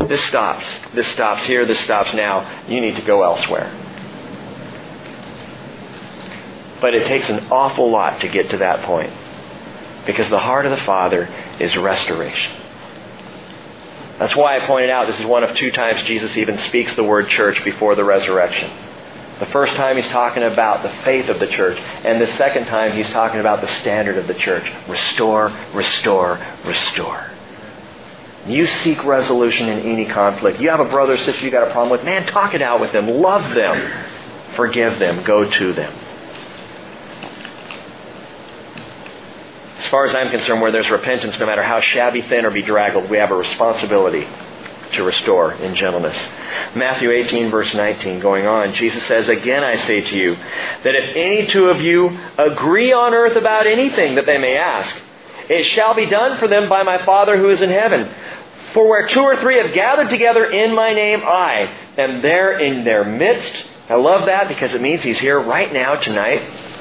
this stops. This stops here. This stops now. You need to go elsewhere. But it takes an awful lot to get to that point. Because the heart of the Father is restoration. That's why I pointed out this is one of two times Jesus even speaks the word church before the resurrection. The first time he's talking about the faith of the church, and the second time he's talking about the standard of the church. Restore, restore, restore. You seek resolution in any conflict. You have a brother or sister you got a problem with, man, talk it out with them. Love them. Forgive them. Go to them. As far as I'm concerned, where there's repentance, no matter how shabby, thin, or bedraggled, we have a responsibility to restore in gentleness. Matthew 18 verse 19 going on, Jesus says, Again I say to you, that if any two of you agree on earth about anything that they may ask, it shall be done for them by my Father who is in heaven. For where two or three have gathered together in my name, I am there in their midst. I love that because it means he's here right now, tonight.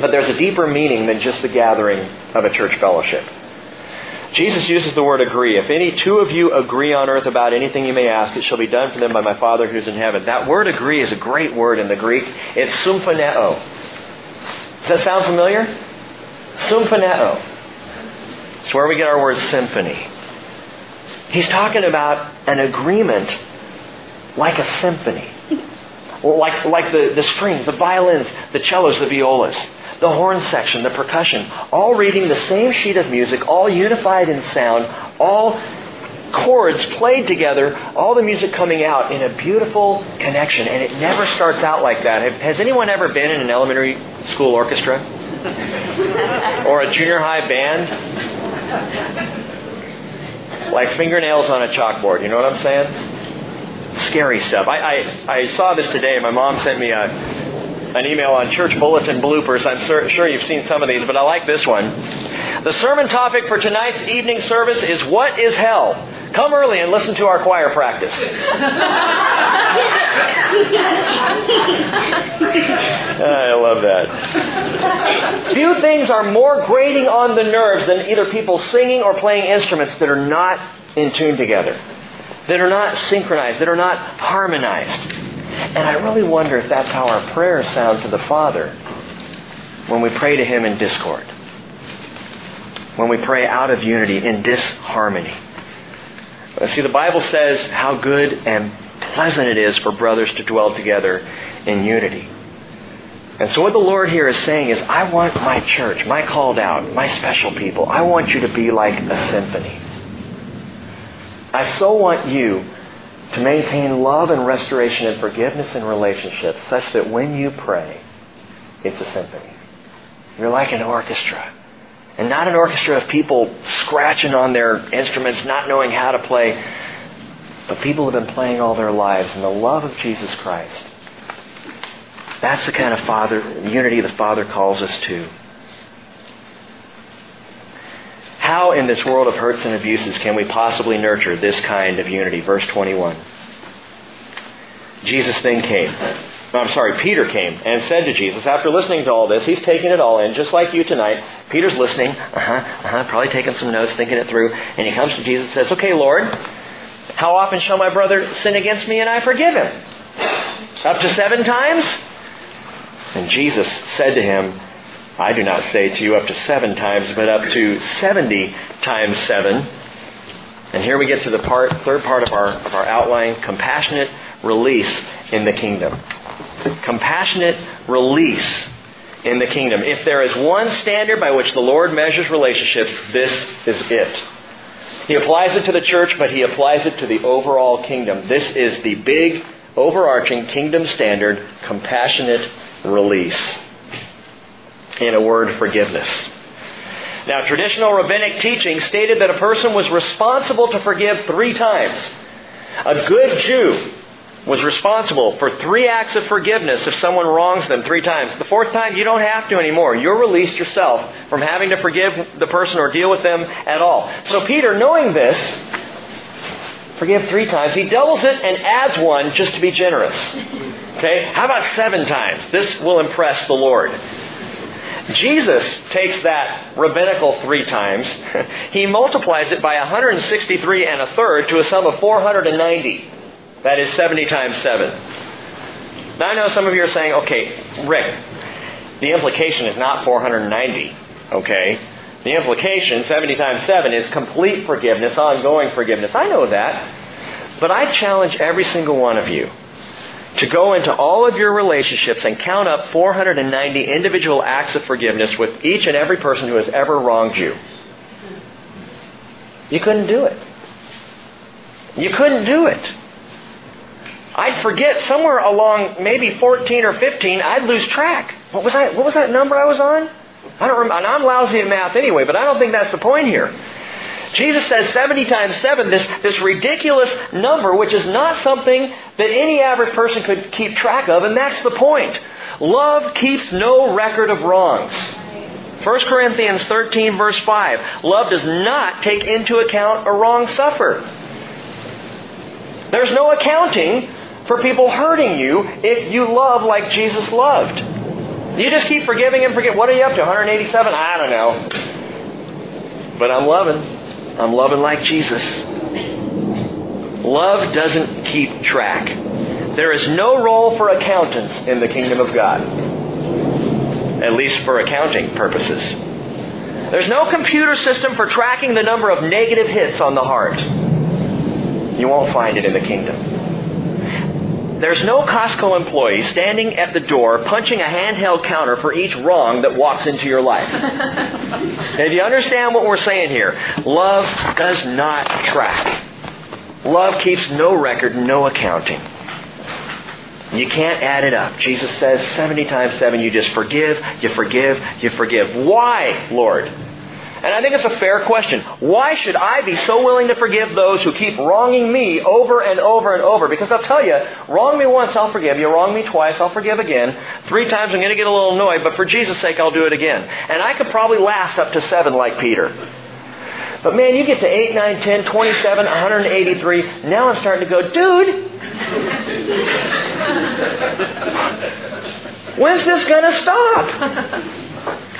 But there's a deeper meaning than just the gathering of a church fellowship. Jesus uses the word agree. If any two of you agree on earth about anything you may ask, it shall be done for them by my Father who's in heaven. That word agree is a great word in the Greek. It's symphoneo. Does that sound familiar? Symphoneo. It's where we get our word symphony. He's talking about an agreement like a symphony. Like, like the, the strings, the violins, the cellos, the violas the horn section, the percussion, all reading the same sheet of music, all unified in sound, all chords played together, all the music coming out in a beautiful connection. And it never starts out like that. Has anyone ever been in an elementary school orchestra? or a junior high band? Like fingernails on a chalkboard, you know what I'm saying? Scary stuff. I, I, I saw this today. My mom sent me a, an email on church bulletin bloopers. I'm sure you've seen some of these, but I like this one. The sermon topic for tonight's evening service is What is Hell? Come early and listen to our choir practice. I love that. Few things are more grating on the nerves than either people singing or playing instruments that are not in tune together, that are not synchronized, that are not harmonized. And I really wonder if that's how our prayers sound to the Father when we pray to Him in discord. When we pray out of unity in disharmony. See, the Bible says how good and pleasant it is for brothers to dwell together in unity. And so what the Lord here is saying is, I want my church, my called out, my special people, I want you to be like a symphony. I so want you to maintain love and restoration and forgiveness in relationships such that when you pray, it's a symphony. You're like an orchestra. And not an orchestra of people scratching on their instruments, not knowing how to play, but people who have been playing all their lives in the love of Jesus Christ. That's the kind of father unity the Father calls us to. How in this world of hurts and abuses can we possibly nurture this kind of unity? Verse 21. Jesus then came. I'm sorry, Peter came and said to Jesus, after listening to all this, he's taking it all in, just like you tonight. Peter's listening, uh-huh, uh-huh, probably taking some notes, thinking it through, and he comes to Jesus and says, Okay, Lord, how often shall my brother sin against me and I forgive him? Up to seven times? And Jesus said to him, I do not say to you up to seven times, but up to 70 times seven. And here we get to the part, third part of our, of our outline, compassionate release in the kingdom. Compassionate release in the kingdom. If there is one standard by which the Lord measures relationships, this is it. He applies it to the church, but he applies it to the overall kingdom. This is the big, overarching kingdom standard, compassionate release in a word, forgiveness. Now, traditional rabbinic teaching stated that a person was responsible to forgive three times. A good Jew was responsible for three acts of forgiveness if someone wrongs them three times. The fourth time, you don't have to anymore. You're released yourself from having to forgive the person or deal with them at all. So Peter, knowing this, forgive three times, he doubles it and adds one just to be generous. Okay? How about seven times? This will impress the Lord. Jesus takes that rabbinical three times, he multiplies it by 163 and a third to a sum of 490. That is 70 times 7. Now I know some of you are saying, okay, Rick, the implication is not 490, okay? The implication, 70 times 7, is complete forgiveness, ongoing forgiveness. I know that. But I challenge every single one of you to go into all of your relationships and count up 490 individual acts of forgiveness with each and every person who has ever wronged you. You couldn't do it. You couldn't do it. I'd forget somewhere along maybe 14 or 15, I'd lose track. What was that, what was that number I was on? I don't remember. And I'm lousy at math anyway, but I don't think that's the point here. Jesus says 70 times 7, this, this ridiculous number, which is not something that any average person could keep track of, and that's the point. Love keeps no record of wrongs. 1 Corinthians 13, verse 5. Love does not take into account a wrong suffer. There's no accounting for people hurting you if you love like Jesus loved. You just keep forgiving and forget. What are you up to? 187? I don't know. But I'm loving. I'm loving like Jesus. Love doesn't keep track. There is no role for accountants in the kingdom of God, at least for accounting purposes. There's no computer system for tracking the number of negative hits on the heart. You won't find it in the kingdom. There's no Costco employee standing at the door punching a handheld counter for each wrong that walks into your life. if you understand what we're saying here, love does not track. Love keeps no record, no accounting. You can't add it up. Jesus says 70 times 7, you just forgive, you forgive, you forgive. Why, Lord? And I think it's a fair question. Why should I be so willing to forgive those who keep wronging me over and over and over? Because I'll tell you, wrong me once, I'll forgive you. Wrong me twice, I'll forgive again. Three times, I'm going to get a little annoyed, but for Jesus' sake, I'll do it again. And I could probably last up to seven like Peter. But man, you get to 8, 9, 10, 27, 183. Now I'm starting to go, dude, when's this going to stop?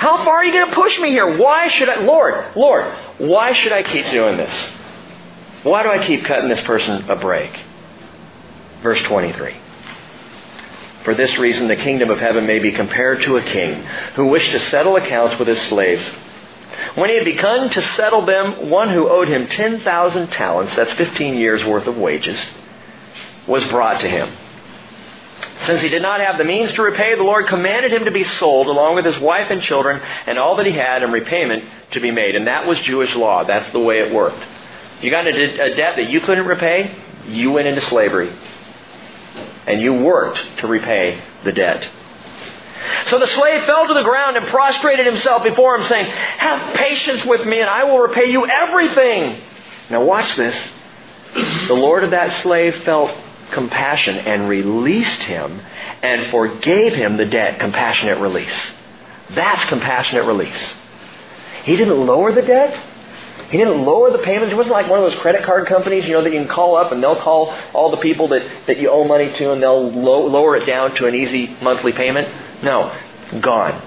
How far are you going to push me here? Why should I, Lord, Lord, why should I keep doing this? Why do I keep cutting this person a break? Verse 23. For this reason, the kingdom of heaven may be compared to a king who wished to settle accounts with his slaves. When he had begun to settle them, one who owed him 10,000 talents, that's 15 years worth of wages, was brought to him. Since he did not have the means to repay, the Lord commanded him to be sold along with his wife and children and all that he had and repayment to be made. And that was Jewish law. That's the way it worked. You got a debt that you couldn't repay, you went into slavery. And you worked to repay the debt. So the slave fell to the ground and prostrated himself before him, saying, Have patience with me, and I will repay you everything. Now watch this. The Lord of that slave felt compassion and released him and forgave him the debt. Compassionate release. That's compassionate release. He didn't lower the debt. He didn't lower the payments. It wasn't like one of those credit card companies, you know, that you can call up and they'll call all the people that, that you owe money to and they'll lo- lower it down to an easy monthly payment. No. Gone.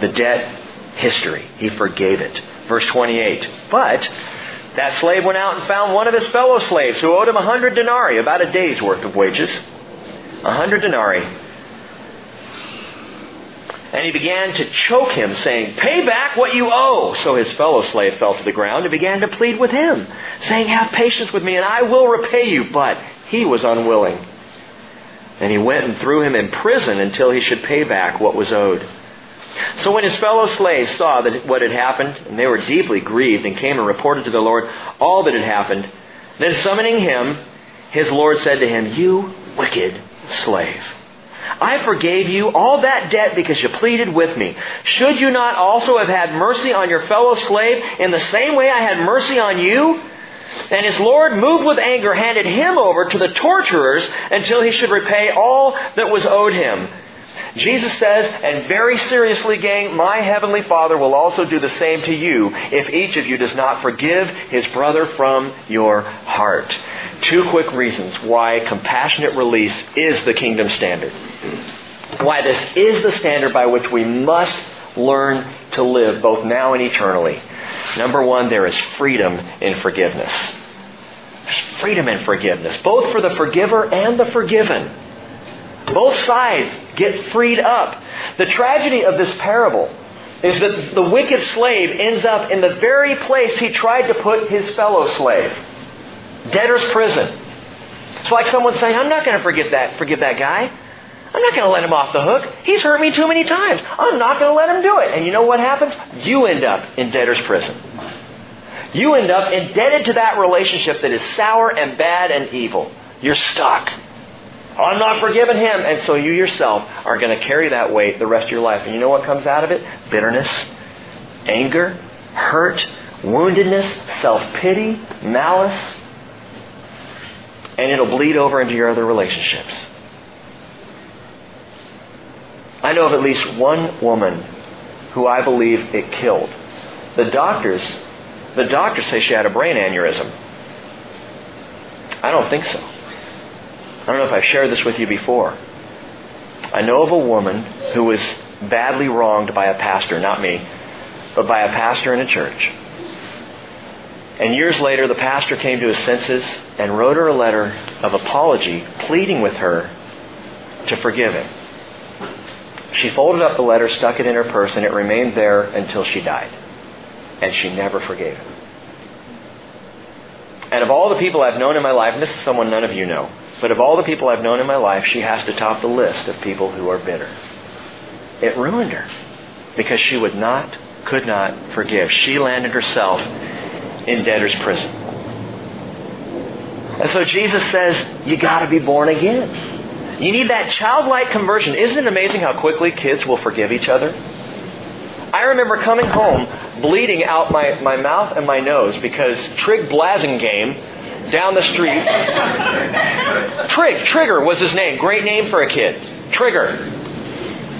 The debt, history. He forgave it. Verse 28. But that slave went out and found one of his fellow slaves who owed him a hundred denarii, about a day's worth of wages. A hundred denarii. And he began to choke him, saying, Pay back what you owe. So his fellow slave fell to the ground and began to plead with him, saying, Have patience with me, and I will repay you. But he was unwilling. And he went and threw him in prison until he should pay back what was owed. So when his fellow slaves saw that what had happened, and they were deeply grieved, and came and reported to the Lord all that had happened, then summoning him, his Lord said to him, You wicked slave. I forgave you all that debt because you pleaded with me. Should you not also have had mercy on your fellow slave in the same way I had mercy on you? And his Lord, moved with anger, handed him over to the torturers until he should repay all that was owed him. Jesus says, and very seriously, gang, my heavenly Father will also do the same to you if each of you does not forgive his brother from your heart. Two quick reasons why compassionate release is the kingdom standard. Why this is the standard by which we must learn to live both now and eternally. Number one, there is freedom in forgiveness. There's freedom in forgiveness, both for the forgiver and the forgiven. Both sides get freed up. The tragedy of this parable is that the wicked slave ends up in the very place he tried to put his fellow slave debtor's prison. It's like someone saying, I'm not going to forgive that, forgive that guy. I'm not going to let him off the hook. He's hurt me too many times. I'm not going to let him do it. And you know what happens? You end up in debtor's prison. You end up indebted to that relationship that is sour and bad and evil. You're stuck. I'm not forgiving him. And so you yourself are going to carry that weight the rest of your life. And you know what comes out of it? Bitterness, anger, hurt, woundedness, self-pity, malice, and it'll bleed over into your other relationships. I know of at least one woman who I believe it killed. The doctors, the doctors say she had a brain aneurysm. I don't think so. I don't know if I've shared this with you before. I know of a woman who was badly wronged by a pastor, not me, but by a pastor in a church. And years later, the pastor came to his senses and wrote her a letter of apology, pleading with her to forgive him. She folded up the letter, stuck it in her purse, and it remained there until she died. And she never forgave him. And of all the people I've known in my life, and this is someone none of you know, but of all the people I've known in my life, she has to top the list of people who are bitter. It ruined her because she would not, could not forgive. She landed herself in debtor's prison. And so Jesus says, you got to be born again. You need that childlike conversion. Isn't it amazing how quickly kids will forgive each other? I remember coming home bleeding out my, my mouth and my nose because Trig Blasingame down the street. Trig, Trigger was his name. Great name for a kid. Trigger.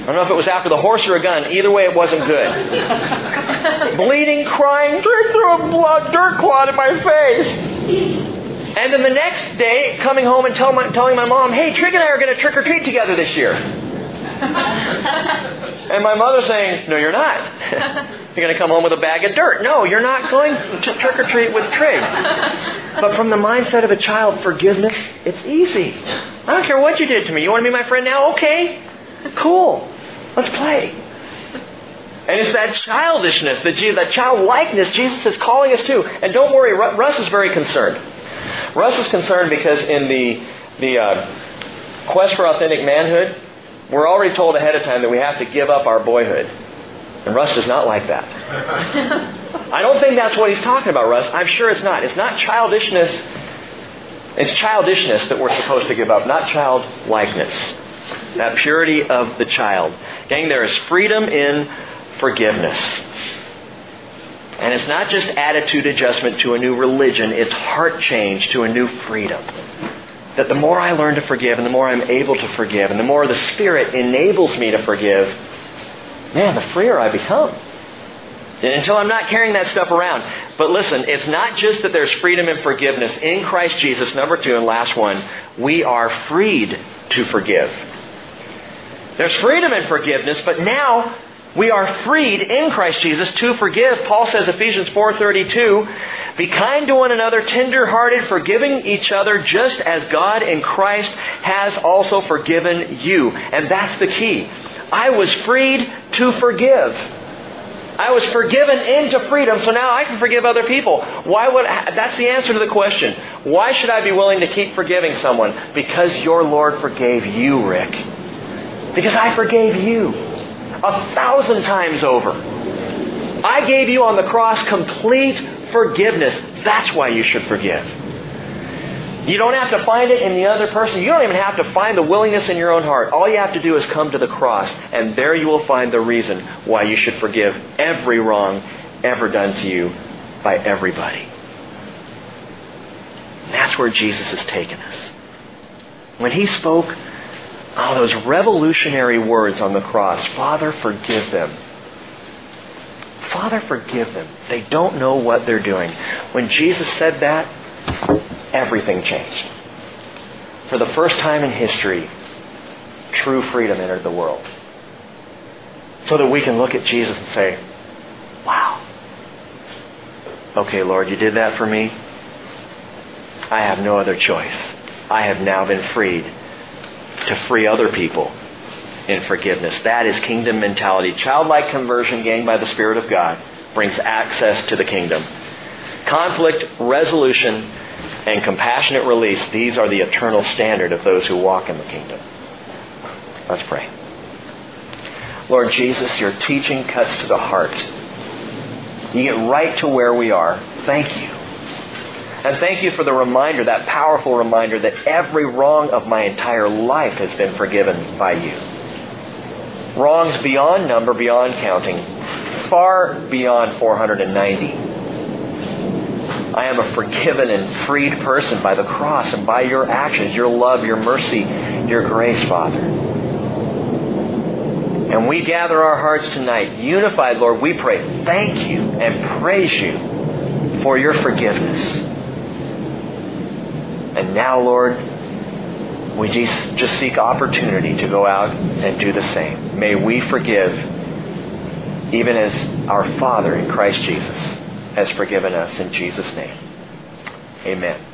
I don't know if it was after the horse or a gun. Either way, it wasn't good. Bleeding, crying, Trig threw a blood, dirt clot in my face. And then the next day, coming home and tell my, telling my mom, hey, Trig and I are going to trick or treat together this year. And my mother saying, no, you're not. you're going to come home with a bag of dirt. No, you're not going to trick or treat with Trig. But from the mindset of a child, forgiveness, it's easy. I don't care what you did to me. You want to be my friend now? Okay. Cool. Let's play. And it's that childishness, that, that childlikeness Jesus is calling us to. And don't worry, Russ is very concerned. Russ is concerned because in the, the uh, quest for authentic manhood, we're already told ahead of time that we have to give up our boyhood. And Russ does not like that. I don't think that's what he's talking about, Russ. I'm sure it's not. It's not childishness. It's childishness that we're supposed to give up, not childlikeness. That purity of the child. Gang, there is freedom in forgiveness. And it's not just attitude adjustment to a new religion, it's heart change to a new freedom. That the more I learn to forgive and the more I'm able to forgive and the more the Spirit enables me to forgive, man, the freer I become. Until I'm not carrying that stuff around. But listen, it's not just that there's freedom and forgiveness. In Christ Jesus, number two and last one, we are freed to forgive. There's freedom in forgiveness, but now we are freed in Christ Jesus to forgive. Paul says Ephesians 4:32, "Be kind to one another, tender-hearted, forgiving each other just as God in Christ has also forgiven you." And that's the key. I was freed to forgive. I was forgiven into freedom, so now I can forgive other people. Why would that's the answer to the question. Why should I be willing to keep forgiving someone? Because your Lord forgave you, Rick. Because I forgave you a thousand times over. I gave you on the cross complete forgiveness. That's why you should forgive. You don't have to find it in the other person. You don't even have to find the willingness in your own heart. All you have to do is come to the cross, and there you will find the reason why you should forgive every wrong ever done to you by everybody. And that's where Jesus has taken us. When he spoke Oh, those revolutionary words on the cross Father, forgive them. Father, forgive them. They don't know what they're doing. When Jesus said that, everything changed. For the first time in history, true freedom entered the world. So that we can look at Jesus and say, wow. Okay, Lord, you did that for me. I have no other choice. I have now been freed to free other people in forgiveness. That is kingdom mentality. Childlike conversion gained by the Spirit of God brings access to the kingdom. Conflict resolution and compassionate release, these are the eternal standard of those who walk in the kingdom. Let's pray. Lord Jesus, your teaching cuts to the heart. You get right to where we are. Thank you. And thank you for the reminder, that powerful reminder that every wrong of my entire life has been forgiven by you. Wrongs beyond number, beyond counting, far beyond 490. I am a forgiven and freed person by the cross and by your actions, your love, your mercy, your grace, Father. And we gather our hearts tonight, unified, Lord, we pray, thank you and praise you for your forgiveness. And now, Lord, we just, seek opportunity to go out and do the same. May we forgive even as our Father in Christ Jesus has forgiven us in Jesus' name. Amen.